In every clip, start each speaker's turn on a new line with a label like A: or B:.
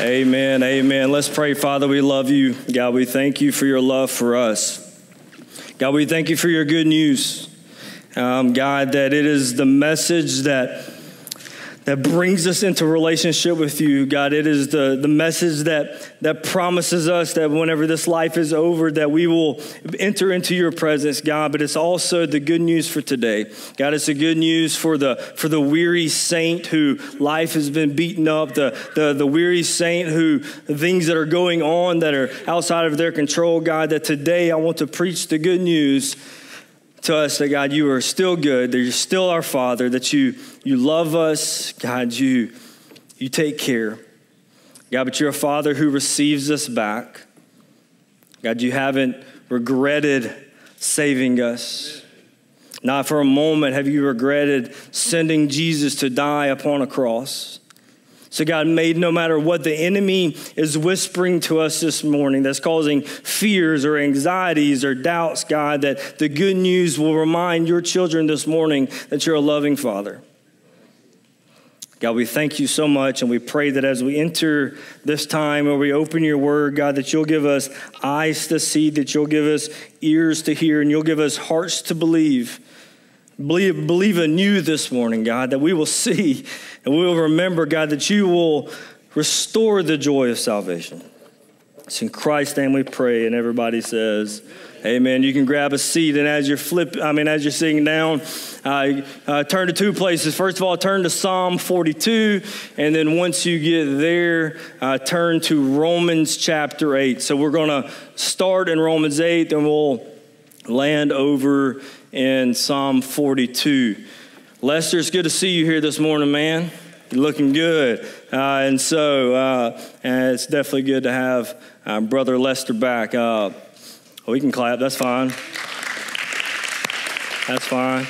A: Amen. Amen. Let's pray, Father. We love you. God, we thank you for your love for us. God, we thank you for your good news. Um, God, that it is the message that that brings us into relationship with you, God. It is the, the message that, that promises us that whenever this life is over, that we will enter into your presence, God. But it's also the good news for today. God, it's the good news for the, for the weary saint who life has been beaten up, the, the, the weary saint who things that are going on that are outside of their control, God, that today I want to preach the good news to us that God, you are still good, that you're still our Father, that you you love us, God, you you take care. God, but you're a Father who receives us back. God, you haven't regretted saving us. Not for a moment have you regretted sending Jesus to die upon a cross. So, God made no matter what the enemy is whispering to us this morning that's causing fears or anxieties or doubts, God, that the good news will remind your children this morning that you're a loving Father. God, we thank you so much, and we pray that as we enter this time where we open your word, God, that you'll give us eyes to see, that you'll give us ears to hear, and you'll give us hearts to believe. Believe, believe anew this morning, God, that we will see and we will remember, God, that you will restore the joy of salvation. It's in Christ's name we pray, and everybody says, Amen. You can grab a seat, and as you're flip, I mean, as you're sitting down, uh, uh, turn to two places. First of all, turn to Psalm 42, and then once you get there, uh, turn to Romans chapter 8. So we're going to start in Romans 8, then we'll land over in Psalm 42. Lester, it's good to see you here this morning, man. You're looking good. Uh, and so uh, and it's definitely good to have uh, Brother Lester back. Uh, we can clap, that's fine. That's fine.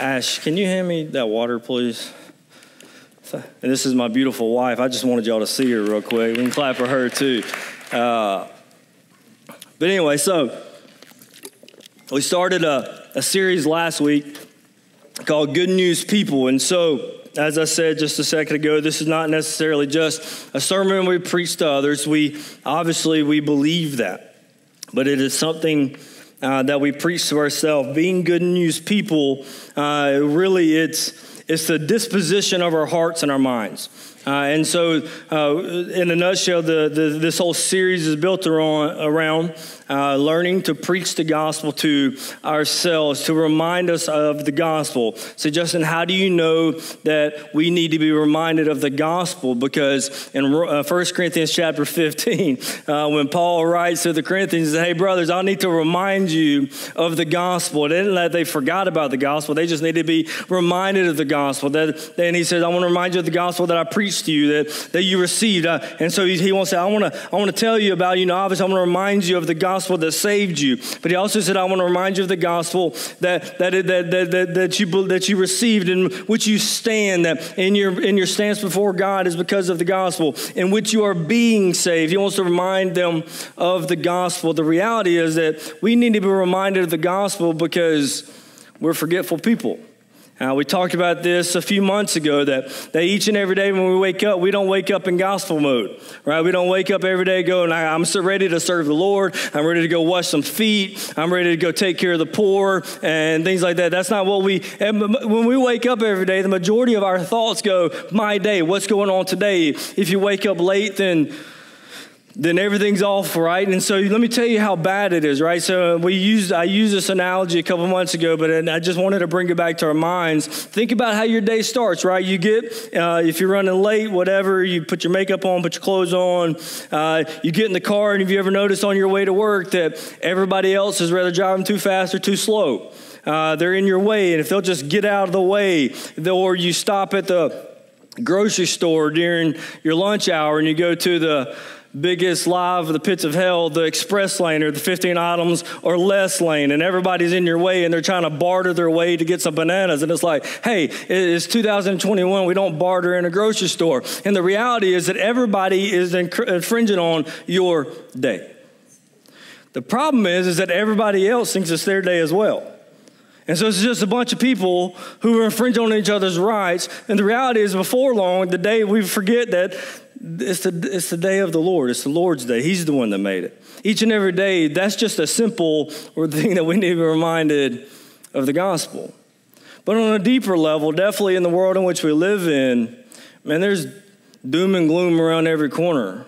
A: Ash, can you hand me that water, please? And this is my beautiful wife. I just wanted y'all to see her real quick. We can clap for her too. Uh, but anyway, so we started a, a series last week called Good News People. And so, as I said just a second ago, this is not necessarily just a sermon we preach to others. We obviously we believe that, but it is something uh, that we preach to ourselves. Being good news people, uh, really, it's it's the disposition of our hearts and our minds. Uh, and so, uh, in a nutshell, the, the, this whole series is built around, around uh, learning to preach the gospel to ourselves, to remind us of the gospel. So, Justin, how do you know that we need to be reminded of the gospel? Because in uh, 1 Corinthians chapter 15, uh, when Paul writes to the Corinthians, he says, Hey, brothers, I need to remind you of the gospel. They didn't let they forgot about the gospel, they just need to be reminded of the gospel. That, and he says, I want to remind you of the gospel that I preached to you, that, that you received. Uh, and so he, he wants to say, I want to I want to tell you about, you know, obviously, I want to remind you of the gospel gospel that saved you. But he also said, I want to remind you of the gospel that, that, that, that, that, that, you, that you received, in which you stand, that in your, in your stance before God is because of the gospel, in which you are being saved. He wants to remind them of the gospel. The reality is that we need to be reminded of the gospel because we're forgetful people. Uh, we talked about this a few months ago that, that each and every day when we wake up, we don't wake up in gospel mode, right? We don't wake up every day going, I'm so ready to serve the Lord. I'm ready to go wash some feet. I'm ready to go take care of the poor and things like that. That's not what we, when we wake up every day, the majority of our thoughts go, my day, what's going on today? If you wake up late, then then everything's off, right? And so let me tell you how bad it is, right? So we used I used this analogy a couple months ago, but I just wanted to bring it back to our minds. Think about how your day starts, right? You get uh, if you're running late, whatever, you put your makeup on, put your clothes on, uh, you get in the car, and have you ever noticed on your way to work that everybody else is rather driving too fast or too slow? Uh, they're in your way, and if they'll just get out of the way, or you stop at the grocery store during your lunch hour and you go to the biggest live of the pits of hell, the express lane or the 15 items or less lane, and everybody's in your way and they're trying to barter their way to get some bananas. And it's like, hey, it's 2021, we don't barter in a grocery store. And the reality is that everybody is infringing on your day. The problem is, is that everybody else thinks it's their day as well. And so it's just a bunch of people who are infringing on each other's rights. And the reality is, before long, the day we forget that it's the, it's the day of the Lord. It's the Lord's day. He's the one that made it. Each and every day, that's just a simple thing that we need to be reminded of the gospel. But on a deeper level, definitely in the world in which we live in, man, there's doom and gloom around every corner.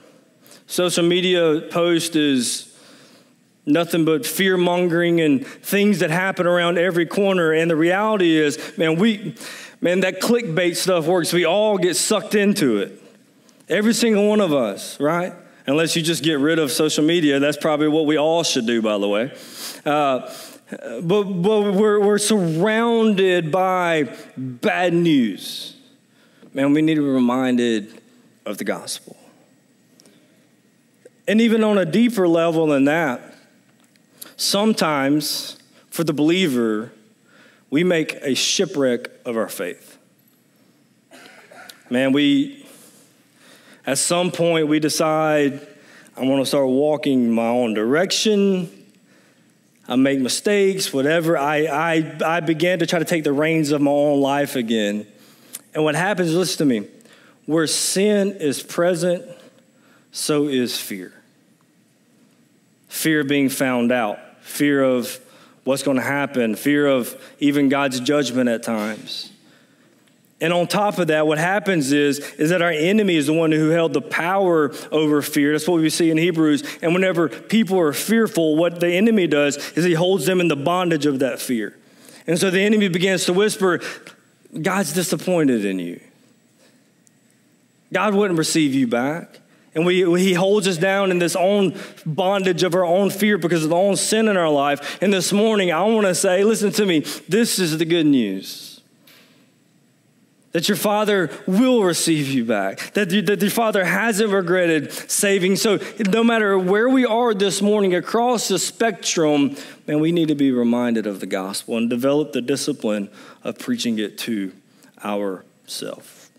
A: Social media post is nothing but fear mongering and things that happen around every corner. And the reality is, man, we, man, that clickbait stuff works. We all get sucked into it. Every single one of us, right? Unless you just get rid of social media. That's probably what we all should do, by the way. Uh, but, but we're, we're surrounded by bad news. Man, we need to be reminded of the gospel. And even on a deeper level than that, sometimes for the believer, we make a shipwreck of our faith. Man, we, at some point, we decide I want to start walking my own direction. I make mistakes, whatever. I, I, I began to try to take the reins of my own life again. And what happens, listen to me, where sin is present, so is fear. Fear of being found out, fear of what's going to happen, fear of even God's judgment at times. And on top of that, what happens is, is that our enemy is the one who held the power over fear. That's what we see in Hebrews. And whenever people are fearful, what the enemy does is he holds them in the bondage of that fear. And so the enemy begins to whisper, God's disappointed in you. God wouldn't receive you back. And we, he holds us down in this own bondage of our own fear because of the own sin in our life. And this morning, I want to say, listen to me, this is the good news. That your father will receive you back. That, that your father hasn't regretted saving. So, no matter where we are this morning across the spectrum, man, we need to be reminded of the gospel and develop the discipline of preaching it to ourselves.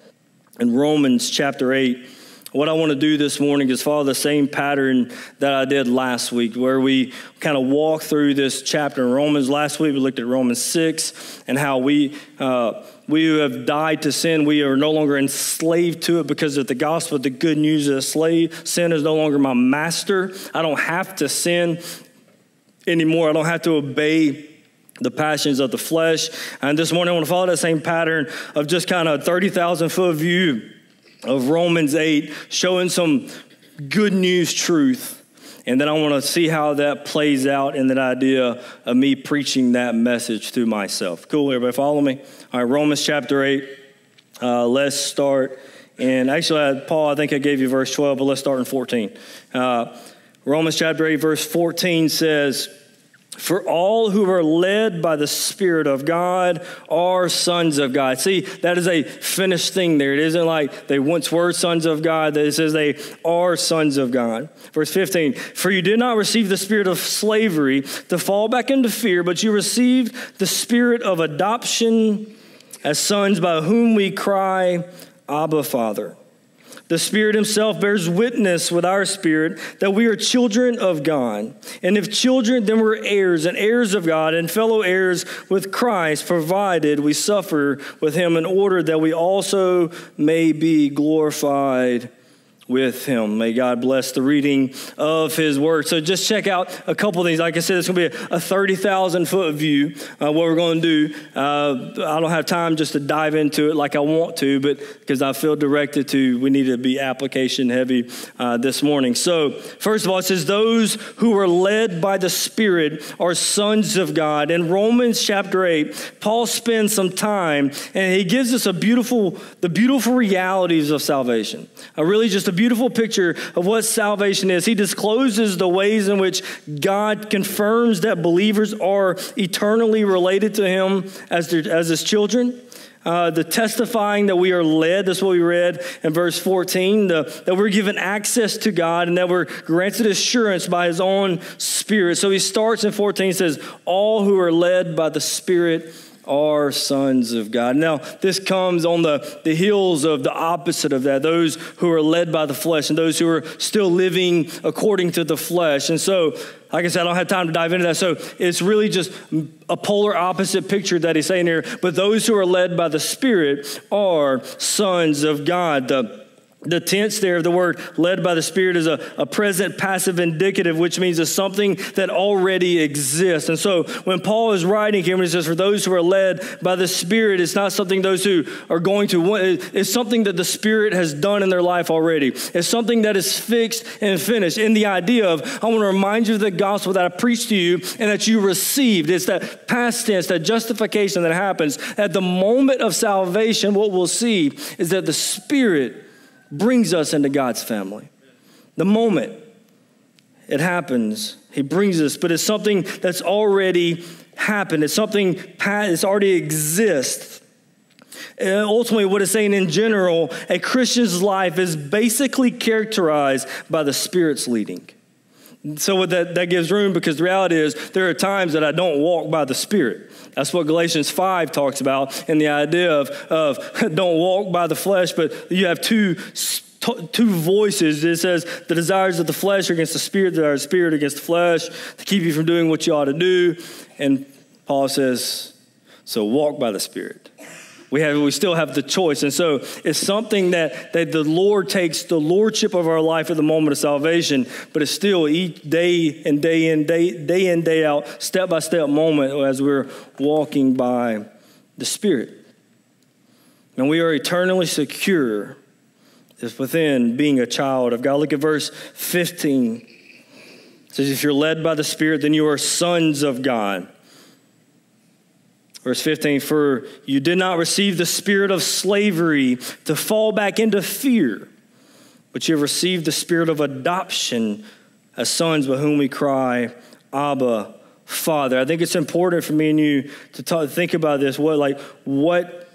A: In Romans chapter 8, what I want to do this morning is follow the same pattern that I did last week, where we kind of walk through this chapter in Romans. Last week we looked at Romans 6 and how we. Uh, we who have died to sin, we are no longer enslaved to it because of the gospel. The good news is a slave. Sin is no longer my master. I don't have to sin anymore. I don't have to obey the passions of the flesh. And this morning I want to follow that same pattern of just kind of 30,000 foot view of Romans 8, showing some good news truth. And then I want to see how that plays out in that idea of me preaching that message to myself. Cool, everybody follow me? All right, Romans chapter 8. Uh, let's start. And actually, Paul, I think I gave you verse 12, but let's start in 14. Uh, Romans chapter 8, verse 14 says, for all who are led by the Spirit of God are sons of God. See, that is a finished thing there. It isn't like they once were sons of God. It says they are sons of God. Verse 15 For you did not receive the spirit of slavery to fall back into fear, but you received the spirit of adoption as sons by whom we cry, Abba, Father. The Spirit Himself bears witness with our spirit that we are children of God. And if children, then we're heirs and heirs of God and fellow heirs with Christ, provided we suffer with Him in order that we also may be glorified with him. May God bless the reading of his word. So just check out a couple of things. Like I said, it's going to be a, 30,000 foot view. Uh, what we're going to do, uh, I don't have time just to dive into it like I want to, but because I feel directed to, we need to be application heavy uh, this morning. So first of all, it says, those who are led by the Spirit are sons of God. In Romans chapter 8, Paul spends some time and he gives us a beautiful, the beautiful realities of salvation. I really just a beautiful picture of what salvation is. He discloses the ways in which God confirms that believers are eternally related to Him as, their, as His children. Uh, the testifying that we are led, that's what we read in verse 14, the, that we're given access to God and that we're granted assurance by His own Spirit. So he starts in 14, says, All who are led by the Spirit are sons of God. Now, this comes on the, the heels of the opposite of that those who are led by the flesh and those who are still living according to the flesh. And so, like I said, I don't have time to dive into that. So, it's really just a polar opposite picture that he's saying here. But those who are led by the Spirit are sons of God. The The tense there of the word led by the Spirit is a, a present passive indicative, which means it's something that already exists. And so when Paul is writing here, when he says, For those who are led by the Spirit, it's not something those who are going to, it's something that the Spirit has done in their life already. It's something that is fixed and finished. In the idea of, I want to remind you of the gospel that I preached to you and that you received. It's that past tense, that justification that happens. At the moment of salvation, what we'll see is that the Spirit brings us into God's family. The moment it happens, He brings us, but it's something that's already happened. It's something that's already exists. And ultimately, what it's saying in general, a Christian's life is basically characterized by the Spirit's leading. So what that, that gives room because the reality is there are times that I don't walk by the Spirit. That's what Galatians 5 talks about and the idea of, of don't walk by the flesh, but you have two two voices. It says the desires of the flesh are against the spirit, the spirit against the flesh to keep you from doing what you ought to do. And Paul says, so walk by the spirit. We, have, we still have the choice. And so it's something that, that the Lord takes the lordship of our life at the moment of salvation, but it's still each day and day in, day, day in, day out, step by step moment as we're walking by the Spirit. And we are eternally secure is within being a child of God. Look at verse 15. It says, If you're led by the Spirit, then you are sons of God. Verse 15, for you did not receive the spirit of slavery to fall back into fear, but you have received the spirit of adoption as sons by whom we cry, Abba, Father. I think it's important for me and you to talk, think about this. What, like, what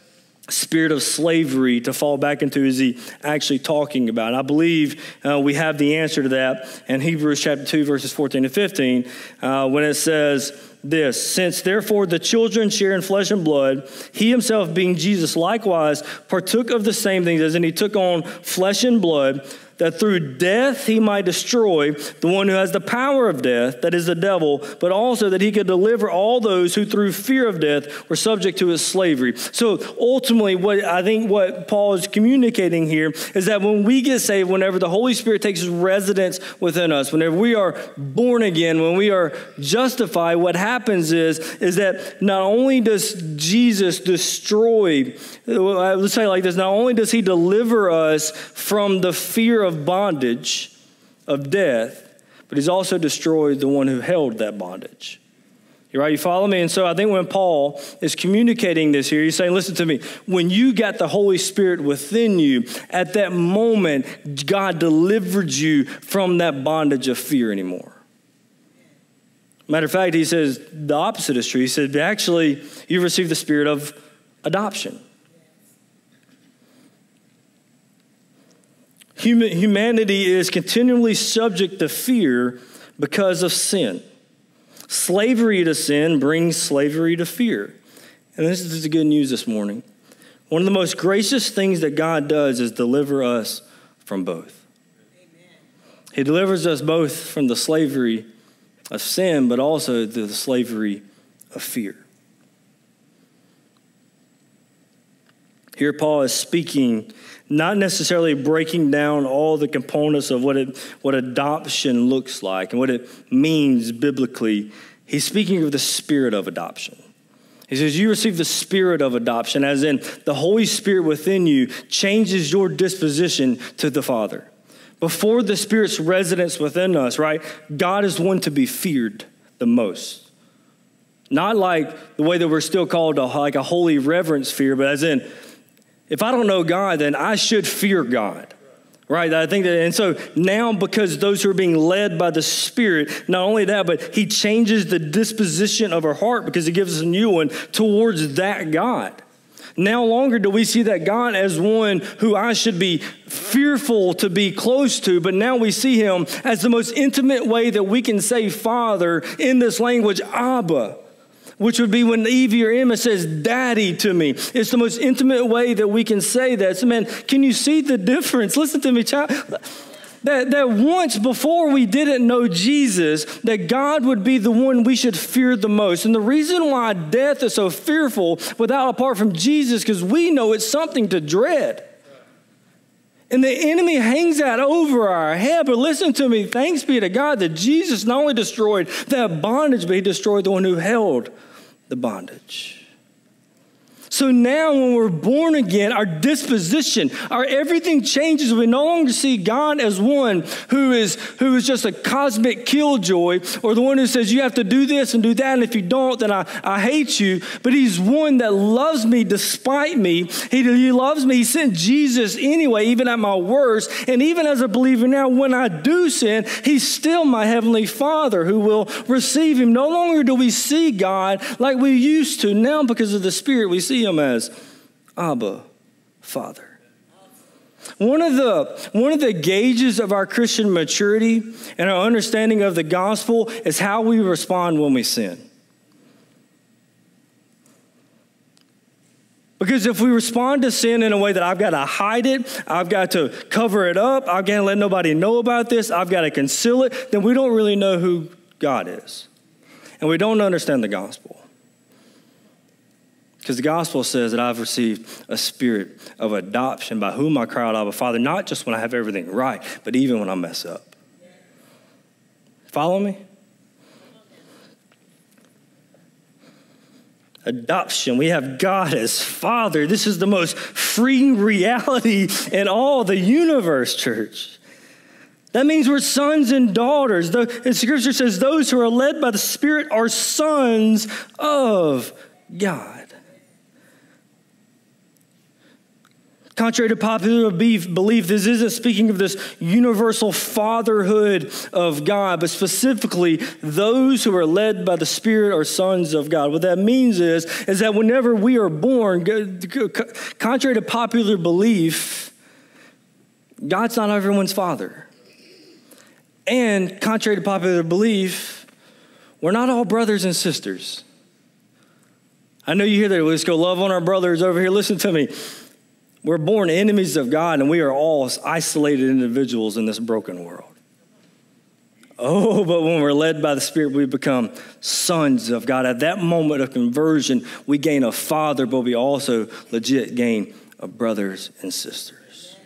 A: spirit of slavery to fall back into is he actually talking about? I believe uh, we have the answer to that in Hebrews chapter 2, verses 14 to 15, uh, when it says this. Since therefore the children share in flesh and blood, he himself, being Jesus, likewise partook of the same things, as in he took on flesh and blood that through death he might destroy the one who has the power of death, that is the devil, but also that he could deliver all those who through fear of death were subject to his slavery. So ultimately, what I think what Paul is communicating here is that when we get saved, whenever the Holy Spirit takes residence within us, whenever we are born again, when we are justified, what happens is, is that not only does Jesus destroy, let's say like this, not only does he deliver us from the fear of bondage, of death, but he's also destroyed the one who held that bondage. You right? You follow me? And so I think when Paul is communicating this here, he's saying, listen to me. When you got the Holy Spirit within you, at that moment, God delivered you from that bondage of fear anymore. Matter of fact, he says the opposite is true. He said, actually, you received the spirit of adoption. Human, humanity is continually subject to fear because of sin. Slavery to sin brings slavery to fear. And this is the good news this morning. One of the most gracious things that God does is deliver us from both. Amen. He delivers us both from the slavery of sin, but also the slavery of fear. Here, Paul is speaking not necessarily breaking down all the components of what, it, what adoption looks like and what it means biblically. He's speaking of the spirit of adoption. He says, You receive the spirit of adoption, as in the Holy Spirit within you changes your disposition to the Father. Before the Spirit's residence within us, right, God is one to be feared the most. Not like the way that we're still called like a holy reverence fear, but as in if I don't know God, then I should fear God. Right? I think that, and so now because those who are being led by the Spirit, not only that, but He changes the disposition of our heart because He gives us a new one towards that God. Now longer do we see that God as one who I should be fearful to be close to, but now we see Him as the most intimate way that we can say Father in this language, Abba which would be when Evie or Emma says, Daddy to me. It's the most intimate way that we can say that. So, man, can you see the difference? Listen to me, child. That, that once before we didn't know Jesus, that God would be the one we should fear the most. And the reason why death is so fearful without apart from Jesus, because we know it's something to dread. And the enemy hangs that over our head. But listen to me, thanks be to God that Jesus not only destroyed that bondage, but he destroyed the one who held the bondage. So now, when we're born again, our disposition, our everything changes. We no longer see God as one who is who is just a cosmic killjoy, or the one who says you have to do this and do that, and if you don't, then I, I hate you. But He's one that loves me despite me. He, he loves me. He sent Jesus anyway, even at my worst, and even as a believer now, when I do sin, He's still my heavenly Father who will receive Him. No longer do we see God like we used to. Now, because of the Spirit, we see see him as Abba, Father. One of, the, one of the gauges of our Christian maturity and our understanding of the gospel is how we respond when we sin. Because if we respond to sin in a way that I've got to hide it, I've got to cover it up, I've got to let nobody know about this, I've got to conceal it, then we don't really know who God is. And we don't understand the gospel. Because the gospel says that I've received a spirit of adoption by whom I cry out, Abba, Father, not just when I have everything right, but even when I mess up. Follow me? Adoption. We have God as Father. This is the most freeing reality in all the universe, church. That means we're sons and daughters. The, and Scripture says those who are led by the Spirit are sons of God. Contrary to popular belief, this isn't speaking of this universal fatherhood of God, but specifically those who are led by the Spirit are sons of God. What that means is, is that whenever we are born, contrary to popular belief, God's not everyone's father. And contrary to popular belief, we're not all brothers and sisters. I know you hear that. Let's go love on our brothers over here. Listen to me. We're born enemies of God, and we are all isolated individuals in this broken world. Oh, but when we're led by the Spirit, we become sons of God. At that moment of conversion, we gain a father, but we also legit gain a brothers and sisters.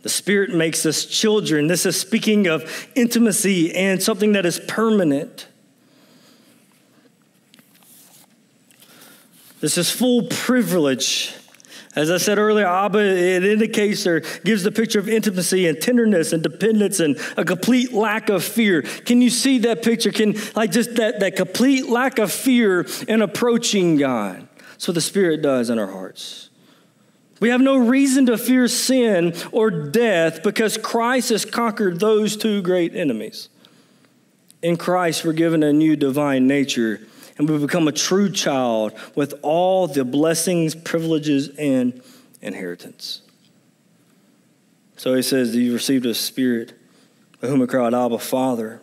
A: The Spirit makes us children. This is speaking of intimacy and something that is permanent. This is full privilege. As I said earlier, Abba, it indicates or gives the picture of intimacy and tenderness and dependence and a complete lack of fear. Can you see that picture? Can, like, just that, that complete lack of fear in approaching God. That's what the Spirit does in our hearts. We have no reason to fear sin or death because Christ has conquered those two great enemies. In Christ, we're given a new divine nature and we become a true child with all the blessings, privileges, and inheritance. So he says, You received a spirit whom I cried, Abba, Father.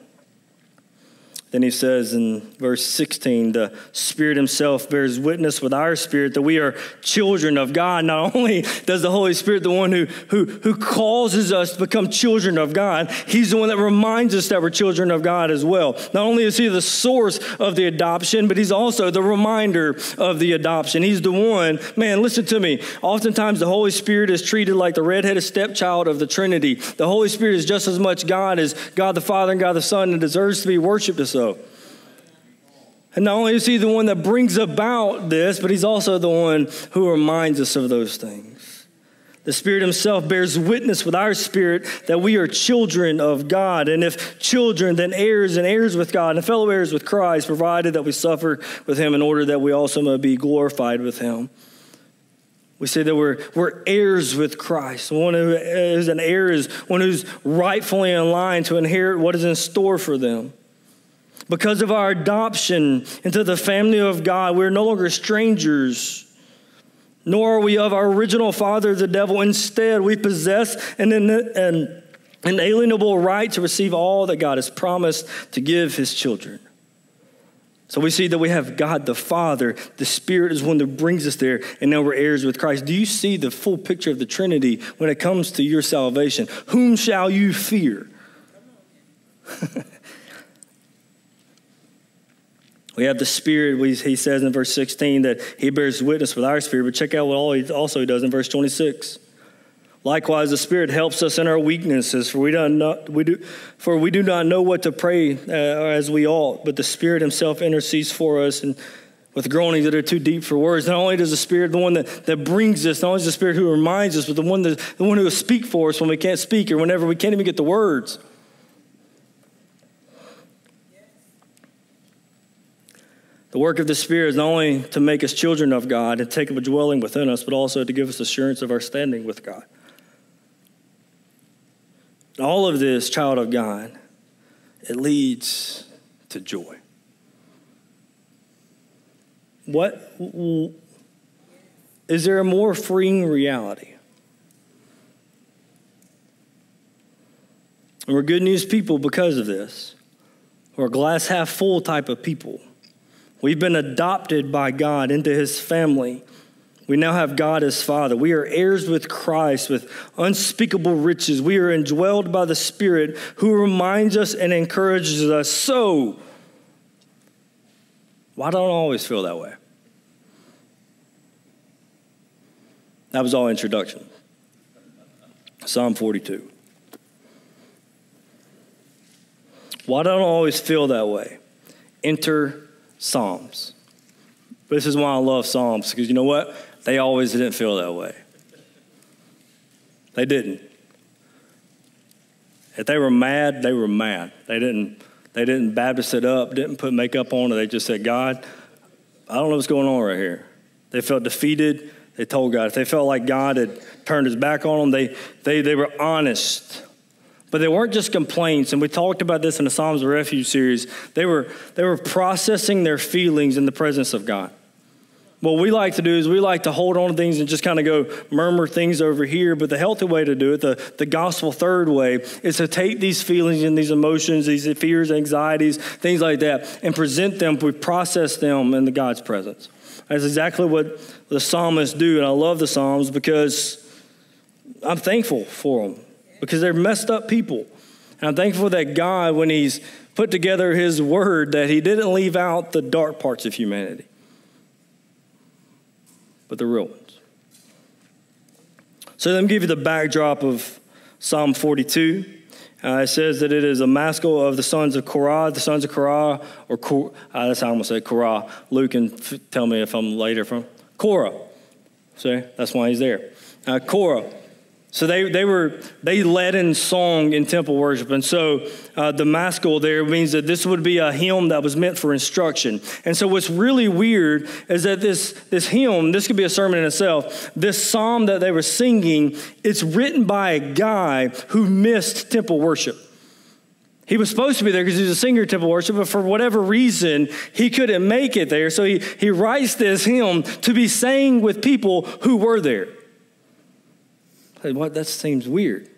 A: Then he says in verse 16, the Spirit Himself bears witness with our spirit that we are children of God. Not only does the Holy Spirit, the one who, who, who causes us to become children of God, He's the one that reminds us that we're children of God as well. Not only is He the source of the adoption, but He's also the reminder of the adoption. He's the one, man, listen to me. Oftentimes the Holy Spirit is treated like the redheaded stepchild of the Trinity. The Holy Spirit is just as much God as God the Father and God the Son and deserves to be worshiped as And not only is he the one that brings about this, but he's also the one who reminds us of those things. The Spirit Himself bears witness with our spirit that we are children of God. And if children, then heirs and heirs with God and fellow heirs with Christ, provided that we suffer with Him in order that we also may be glorified with Him. We say that we're, we're heirs with Christ. One who is an heir is one who's rightfully in line to inherit what is in store for them. Because of our adoption into the family of God, we're no longer strangers, nor are we of our original father, the devil. Instead, we possess an, an inalienable right to receive all that God has promised to give his children. So we see that we have God the Father. The Spirit is one that brings us there, and now we're heirs with Christ. Do you see the full picture of the Trinity when it comes to your salvation? Whom shall you fear? We have the Spirit. We, he says in verse 16 that he bears witness with our spirit. But check out what he also does in verse 26. Likewise, the Spirit helps us in our weaknesses, for we, do not, we, do, for we do not know what to pray uh, as we ought, but the Spirit Himself intercedes for us and with groanings that are too deep for words. Not only does the Spirit, the one that, that brings us, not only is the Spirit who reminds us, but the one, that, the one who will speak for us when we can't speak or whenever we can't even get the words. The work of the Spirit is not only to make us children of God and take up a dwelling within us, but also to give us assurance of our standing with God. All of this, child of God, it leads to joy. What is there a more freeing reality? And we're good news people because of this. We're glass half full type of people. We've been adopted by God into his family. We now have God as Father. We are heirs with Christ with unspeakable riches. We are indwelled by the Spirit who reminds us and encourages us. So, why don't I always feel that way? That was all introduction. Psalm 42. Why don't I always feel that way? Enter Psalms. This is why I love Psalms, because you know what? They always didn't feel that way. They didn't. If they were mad, they were mad. They didn't, they didn't Baptist it up, didn't put makeup on it. They just said, God, I don't know what's going on right here. They felt defeated. They told God. If they felt like God had turned his back on them, they, they, they were honest. But they weren't just complaints, and we talked about this in the Psalms of Refuge series. They were, they were processing their feelings in the presence of God. What we like to do is we like to hold on to things and just kind of go murmur things over here. But the healthy way to do it, the, the gospel third way, is to take these feelings and these emotions, these fears, anxieties, things like that, and present them, we process them in the God's presence. That's exactly what the psalmists do. And I love the Psalms because I'm thankful for them because they're messed up people. And I'm thankful that God, when He's put together His Word, that He didn't leave out the dark parts of humanity, but the real ones. So let me give you the backdrop of Psalm 42. Uh, it says that it is a maskil of the sons of Korah. The sons of Korah, or Kor, uh, that's how I'm going to say Korah. Luke can f- tell me if I'm later from Korah. See, that's why he's there. Uh, Korah. So they, they were they led in song in temple worship, and so uh, the maskil there means that this would be a hymn that was meant for instruction. And so what's really weird is that this this hymn, this could be a sermon in itself. This psalm that they were singing, it's written by a guy who missed temple worship. He was supposed to be there because he's a singer temple worship, but for whatever reason, he couldn't make it there. So he, he writes this hymn to be sang with people who were there. What? That seems weird.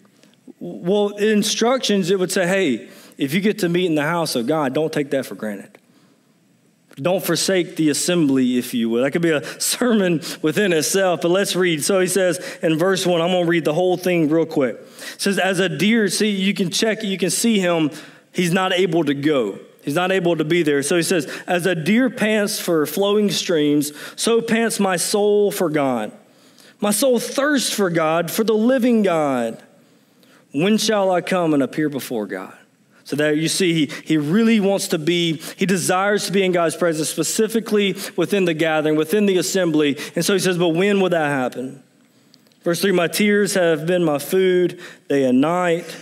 A: Well, instructions, it would say, hey, if you get to meet in the house of God, don't take that for granted. Don't forsake the assembly, if you will. That could be a sermon within itself, but let's read. So he says in verse one, I'm going to read the whole thing real quick. It says, As a deer, see, you can check, you can see him, he's not able to go. He's not able to be there. So he says, As a deer pants for flowing streams, so pants my soul for God. My soul thirsts for God, for the living God. When shall I come and appear before God? So there you see, he, he really wants to be, he desires to be in God's presence, specifically within the gathering, within the assembly. And so he says, But when will that happen? Verse 3 My tears have been my food day and night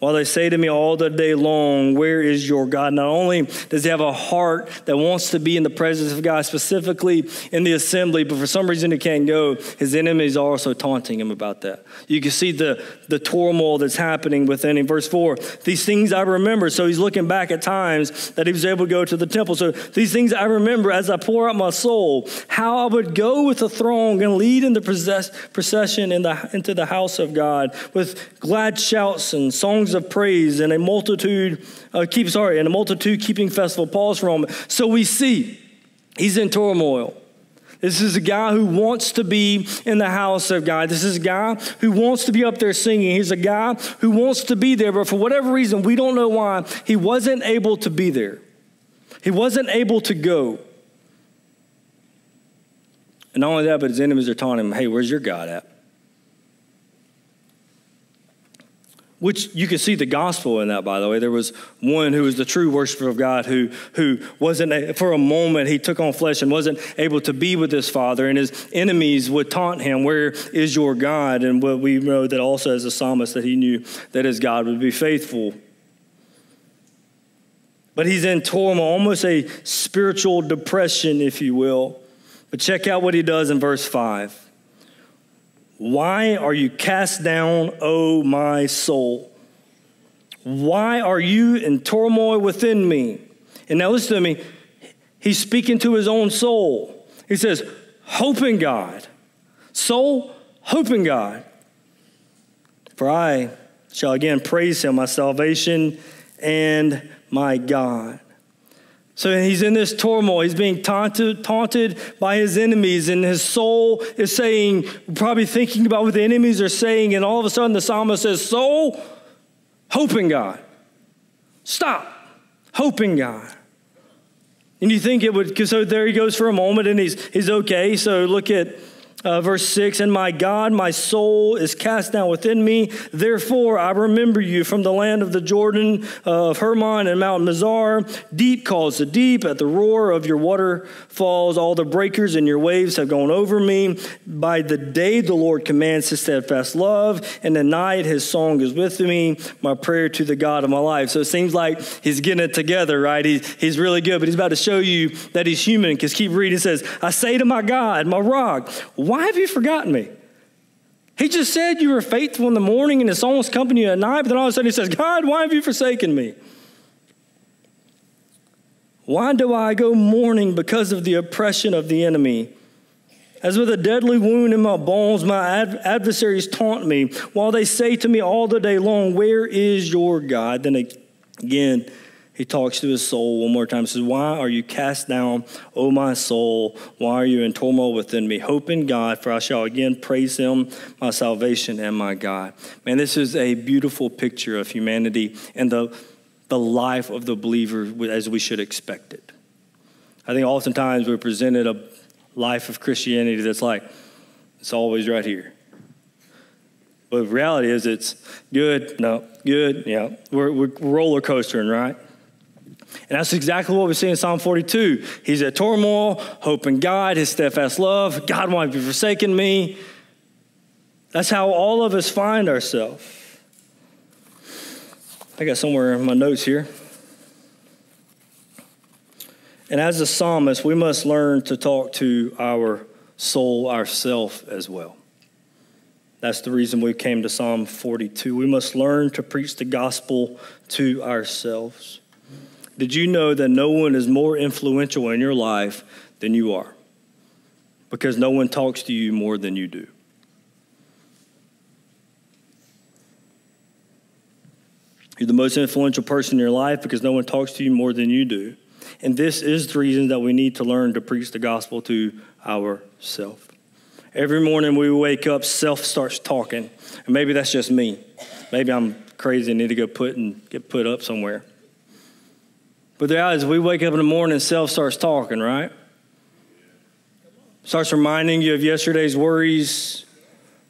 A: while they say to me all the day long, Where is your God? Not only does he have a heart that wants to be in the presence of God, specifically in the assembly, but for some reason he can't go, his enemies are also taunting him about that. You can see the, the turmoil that's happening within him. Verse 4 These things I remember. So he's looking back at times that he was able to go to the temple. So these things I remember as I pour out my soul, how I would go with the throng and lead in the procession in the, into the house of God with glad shouts and songs songs of praise and a multitude uh, keep sorry and a multitude keeping festival. Pause for a moment. So we see he's in turmoil. This is a guy who wants to be in the house of God. This is a guy who wants to be up there singing. He's a guy who wants to be there, but for whatever reason, we don't know why, he wasn't able to be there. He wasn't able to go. And not only that, but his enemies are taunting him, hey, where's your God at? Which you can see the gospel in that, by the way. There was one who was the true worshiper of God who, who wasn't, for a moment, he took on flesh and wasn't able to be with his father, and his enemies would taunt him, Where is your God? And what we know that also as a psalmist that he knew that his God would be faithful. But he's in turmoil, almost a spiritual depression, if you will. But check out what he does in verse 5. Why are you cast down, O my soul? Why are you in turmoil within me? And now listen to me. He's speaking to his own soul. He says, Hope in God. Soul, hope in God. For I shall again praise him, my salvation and my God. So he's in this turmoil. He's being taunted, taunted by his enemies, and his soul is saying, probably thinking about what the enemies are saying, and all of a sudden the psalmist says, Soul, hope in God. Stop. Hope in God. And you think it would, so there he goes for a moment and he's, he's okay. So look at uh, verse 6 And my God, my soul is cast down within me. Therefore, I remember you from the land of the Jordan, uh, of Hermon and Mount Mizar. Deep calls to deep at the roar of your waterfalls. All the breakers and your waves have gone over me. By the day, the Lord commands his steadfast love, and the night, his song is with me, my prayer to the God of my life. So it seems like he's getting it together, right? He, he's really good, but he's about to show you that he's human because keep reading. It says, I say to my God, my rock, why have you forgotten me? He just said you were faithful in the morning and his songs company at night, but then all of a sudden he says, God, why have you forsaken me? Why do I go mourning because of the oppression of the enemy? As with a deadly wound in my bones, my ad- adversaries taunt me, while they say to me all the day long, Where is your God? Then again, he talks to his soul one more time. He says, Why are you cast down, O my soul? Why are you in turmoil within me? Hope in God, for I shall again praise him, my salvation and my God. Man, this is a beautiful picture of humanity and the, the life of the believer as we should expect it. I think oftentimes we're presented a life of Christianity that's like, it's always right here. But the reality is, it's good, no, good, yeah. We're, we're roller coastering, right? And that's exactly what we see in Psalm 42. He's at turmoil, hope in God, his steadfast love. God won't be forsaken me. That's how all of us find ourselves. I got somewhere in my notes here. And as a psalmist, we must learn to talk to our soul, ourself as well. That's the reason we came to Psalm 42. We must learn to preach the gospel to ourselves. Did you know that no one is more influential in your life than you are? Because no one talks to you more than you do. You're the most influential person in your life because no one talks to you more than you do. And this is the reason that we need to learn to preach the gospel to ourselves. Every morning we wake up, self starts talking. And maybe that's just me. Maybe I'm crazy and need to go put and get put up somewhere. But the reality is, we wake up in the morning self starts talking, right? Starts reminding you of yesterday's worries,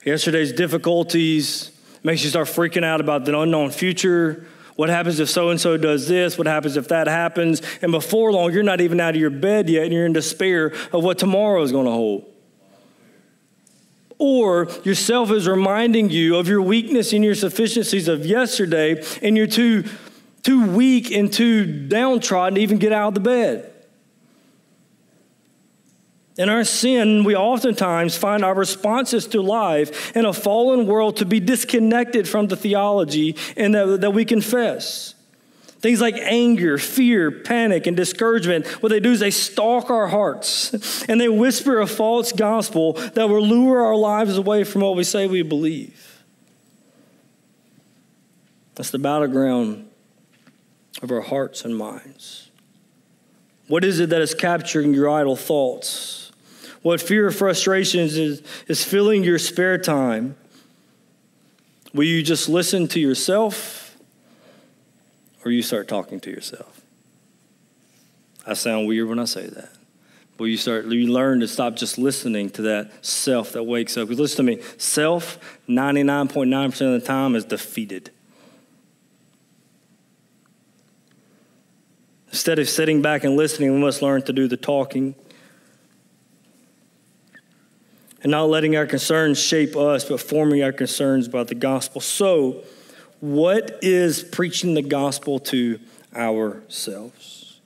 A: yesterday's difficulties, makes you start freaking out about the unknown future. What happens if so and so does this? What happens if that happens? And before long, you're not even out of your bed yet, and you're in despair of what tomorrow is going to hold. Or yourself is reminding you of your weakness and your sufficiencies of yesterday, and you're too too weak and too downtrodden to even get out of the bed. In our sin, we oftentimes find our responses to life in a fallen world to be disconnected from the theology and that, that we confess. Things like anger, fear, panic, and discouragement, what they do is they stalk our hearts and they whisper a false gospel that will lure our lives away from what we say we believe. That's the battleground of our hearts and minds? What is it that is capturing your idle thoughts? What fear or frustrations is, is filling your spare time? Will you just listen to yourself or you start talking to yourself? I sound weird when I say that. But you start, you learn to stop just listening to that self that wakes up. Because listen to me, self, 99.9% of the time, is defeated. Instead of sitting back and listening, we must learn to do the talking and not letting our concerns shape us, but forming our concerns about the gospel. So, what is preaching the gospel to ourselves?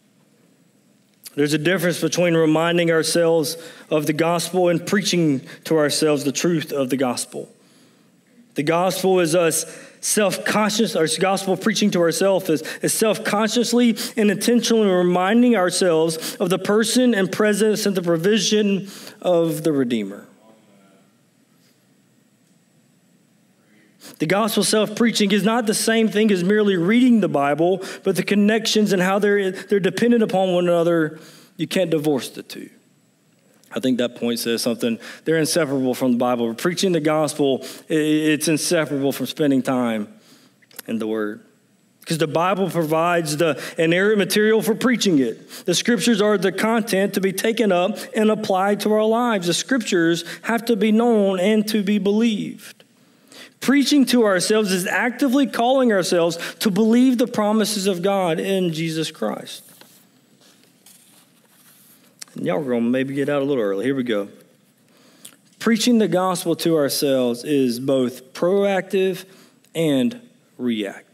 A: There's a difference between reminding ourselves of the gospel and preaching to ourselves the truth of the gospel. The gospel is us self conscious, our gospel preaching to ourselves is, is self consciously and intentionally reminding ourselves of the person and presence and the provision of the Redeemer. The gospel self preaching is not the same thing as merely reading the Bible, but the connections and how they're, they're dependent upon one another. You can't divorce the two. I think that point says something. They're inseparable from the Bible. Preaching the gospel, it's inseparable from spending time in the Word. Because the Bible provides the inerrant material for preaching it. The scriptures are the content to be taken up and applied to our lives. The scriptures have to be known and to be believed. Preaching to ourselves is actively calling ourselves to believe the promises of God in Jesus Christ. Y'all going to maybe get out a little early. Here we go. Preaching the gospel to ourselves is both proactive and reactive.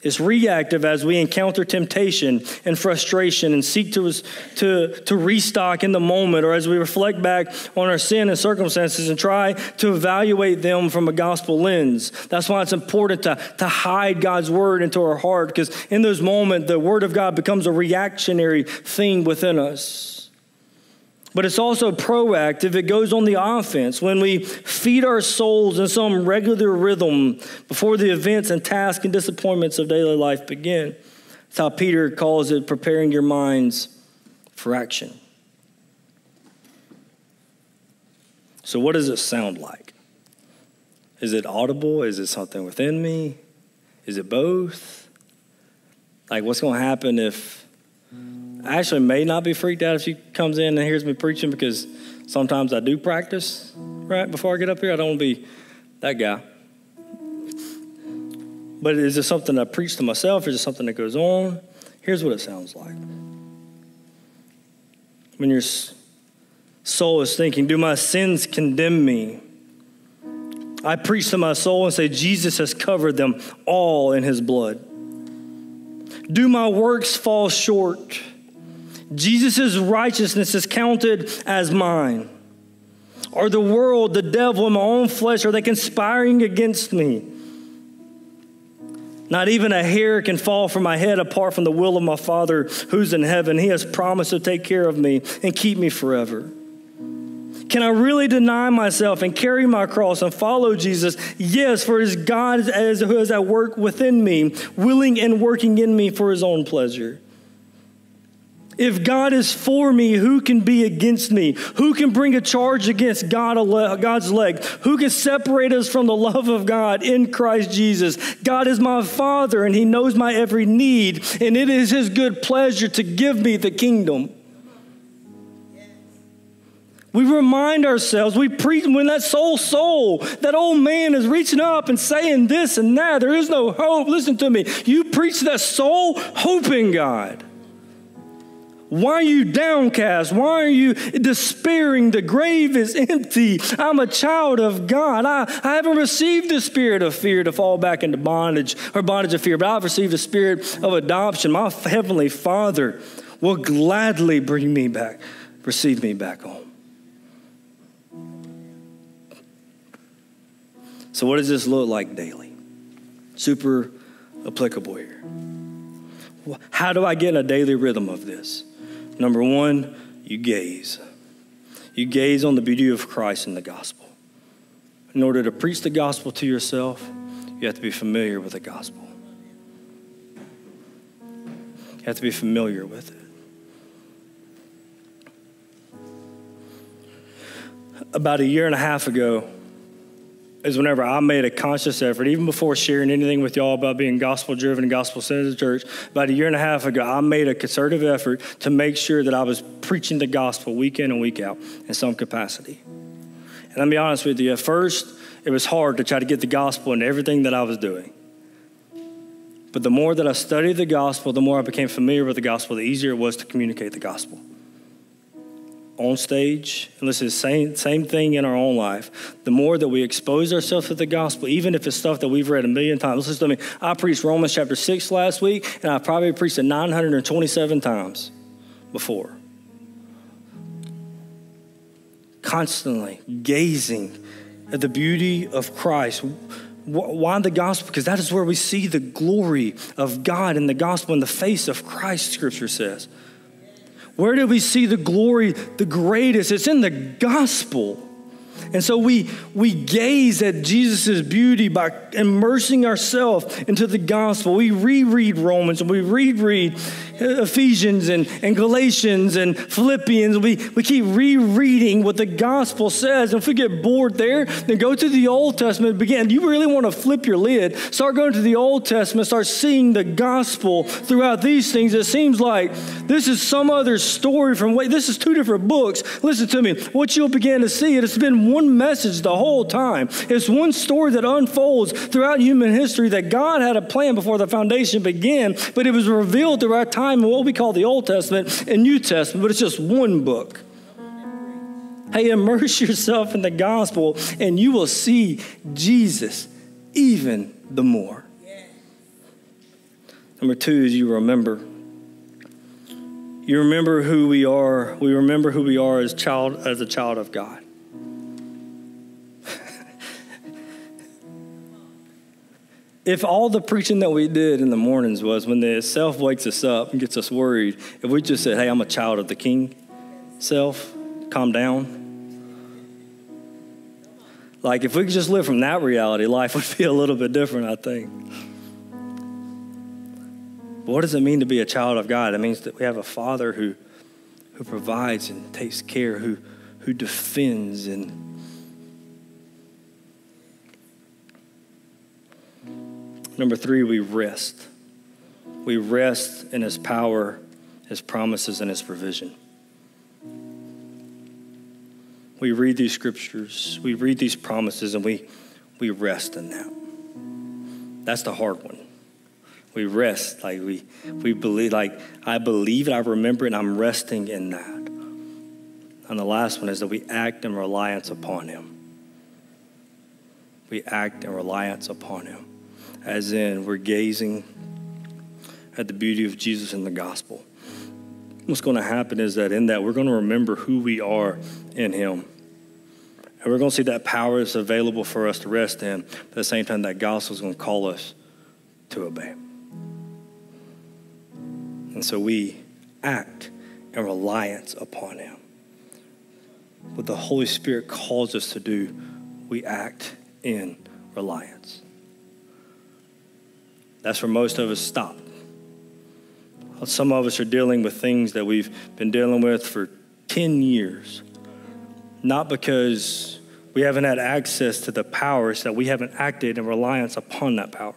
A: It's reactive as we encounter temptation and frustration and seek to, to, to restock in the moment, or as we reflect back on our sin and circumstances and try to evaluate them from a gospel lens. That's why it's important to, to hide God's word into our heart, because in those moments, the word of God becomes a reactionary thing within us. But it's also proactive. It goes on the offense when we feed our souls in some regular rhythm before the events and tasks and disappointments of daily life begin. That's how Peter calls it preparing your minds for action. So, what does it sound like? Is it audible? Is it something within me? Is it both? Like, what's going to happen if I actually may not be freaked out if she comes in and hears me preaching because sometimes I do practice right before I get up here. I don't want to be that guy. But is it something I preach to myself? Is it something that goes on? Here's what it sounds like. When your soul is thinking, Do my sins condemn me? I preach to my soul and say, Jesus has covered them all in his blood. Do my works fall short? Jesus' righteousness is counted as mine? Are the world, the devil, and my own flesh, are they conspiring against me? Not even a hair can fall from my head apart from the will of my Father who's in heaven. He has promised to take care of me and keep me forever. Can I really deny myself and carry my cross and follow Jesus? Yes, for it is God who is at work within me, willing and working in me for his own pleasure. If God is for me, who can be against me? Who can bring a charge against God, God's elect? Who can separate us from the love of God in Christ Jesus? God is my Father, and He knows my every need, and it is His good pleasure to give me the kingdom. We remind ourselves, we preach when that soul, soul, that old man is reaching up and saying this and that. There is no hope. Listen to me. You preach that soul, hope in God. Why are you downcast? Why are you despairing? The grave is empty. I'm a child of God. I, I haven't received the spirit of fear to fall back into bondage or bondage of fear, but I've received the spirit of adoption. My heavenly Father will gladly bring me back, receive me back home. So, what does this look like daily? Super applicable here. How do I get in a daily rhythm of this? Number one, you gaze. You gaze on the beauty of Christ in the gospel. In order to preach the gospel to yourself, you have to be familiar with the gospel. You have to be familiar with it. About a year and a half ago, is whenever I made a conscious effort, even before sharing anything with y'all about being gospel driven and gospel centered church, about a year and a half ago, I made a concerted effort to make sure that I was preaching the gospel week in and week out in some capacity. And me be honest with you, at first, it was hard to try to get the gospel into everything that I was doing. But the more that I studied the gospel, the more I became familiar with the gospel, the easier it was to communicate the gospel on stage, and listen, same, same thing in our own life. The more that we expose ourselves to the gospel, even if it's stuff that we've read a million times. Listen to me. I preached Romans chapter 6 last week, and I probably preached it 927 times before. Constantly gazing at the beauty of Christ. Why the gospel? Because that is where we see the glory of God in the gospel in the face of Christ, scripture says. Where do we see the glory the greatest? It's in the gospel. And so we, we gaze at Jesus' beauty by immersing ourselves into the gospel. We reread Romans and we reread Ephesians and, and Galatians and Philippians. We, we keep rereading what the gospel says. And if we get bored there, then go to the Old Testament. Begin. You really want to flip your lid. Start going to the Old Testament. Start seeing the gospel throughout these things. It seems like this is some other story from, way. this is two different books. Listen to me. What you'll begin to see, it's been one message the whole time. It's one story that unfolds throughout human history that God had a plan before the foundation began, but it was revealed throughout time time in what we call the Old Testament and New Testament, but it's just one book. Hey, immerse yourself in the gospel and you will see Jesus even the more. Number two is you remember. You remember who we are. We remember who we are as child as a child of God. If all the preaching that we did in the mornings was when the self wakes us up and gets us worried, if we just said, hey, I'm a child of the king, self, calm down. Like, if we could just live from that reality, life would be a little bit different, I think. But what does it mean to be a child of God? It means that we have a father who, who provides and takes care, who, who defends and Number three, we rest. We rest in His power, His promises, and His provision. We read these scriptures, we read these promises, and we, we rest in that. That's the hard one. We rest, like we, we believe, like I believe it, I remember it, and I'm resting in that. And the last one is that we act in reliance upon Him. We act in reliance upon Him as in we're gazing at the beauty of Jesus in the gospel. What's going to happen is that in that we're going to remember who we are in Him. And we're going to see that power is available for us to rest in. At the same time, that gospel is going to call us to obey. And so we act in reliance upon Him. What the Holy Spirit calls us to do, we act in reliance. That's where most of us stop. Some of us are dealing with things that we've been dealing with for 10 years. Not because we haven't had access to the power, it's that we haven't acted in reliance upon that power.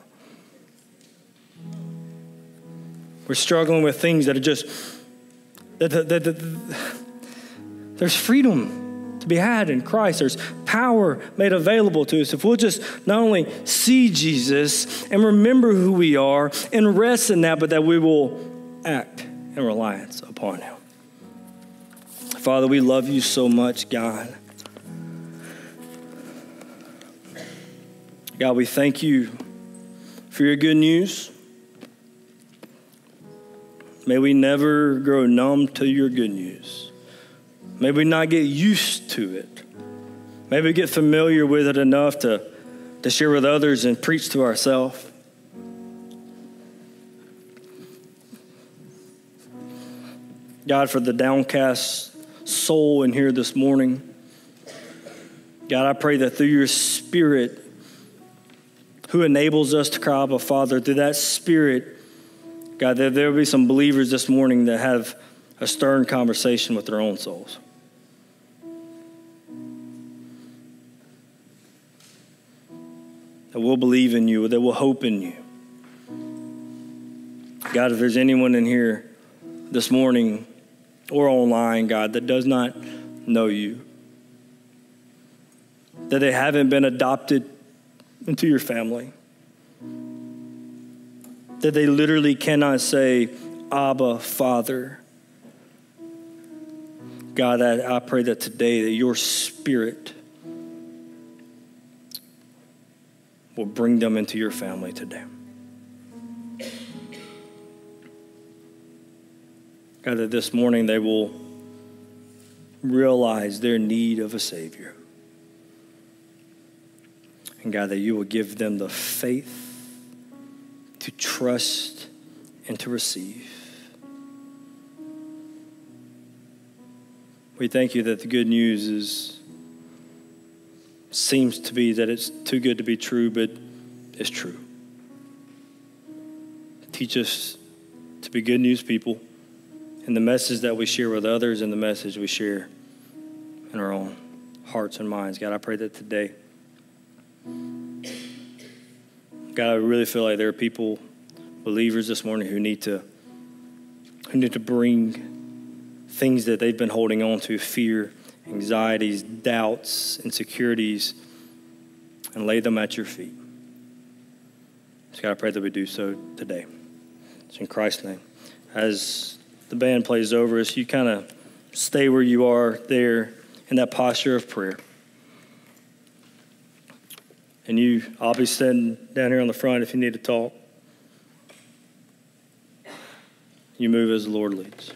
A: We're struggling with things that are just, that, that, that, that there's freedom to be had in Christ. There's power made available to us. If we'll just not only see Jesus and remember who we are and rest in that, but that we will act in reliance upon Him. Father, we love you so much, God. God, we thank you for your good news. May we never grow numb to your good news. Maybe we not get used to it. Maybe we get familiar with it enough to, to share with others and preach to ourselves. God, for the downcast soul in here this morning, God, I pray that through your Spirit, who enables us to cry out, Father, through that Spirit, God, there will be some believers this morning that have a stern conversation with their own souls. That will believe in you, that will hope in you. God, if there's anyone in here this morning or online, God, that does not know you, that they haven't been adopted into your family, that they literally cannot say, Abba, Father. God, I, I pray that today that your spirit will bring them into your family today. God, that this morning they will realize their need of a Savior. And God, that you will give them the faith to trust and to receive. We thank you that the good news is seems to be that it's too good to be true, but it's true. Teach us to be good news people and the message that we share with others and the message we share in our own hearts and minds. God, I pray that today, God, I really feel like there are people, believers this morning, who need to who need to bring things that they've been holding on to, fear, anxieties, doubts, insecurities, and lay them at your feet. So God, I pray that we do so today. It's in Christ's name. As the band plays over us, you kind of stay where you are there in that posture of prayer. And you, I'll be sitting down here on the front if you need to talk. You move as the Lord leads.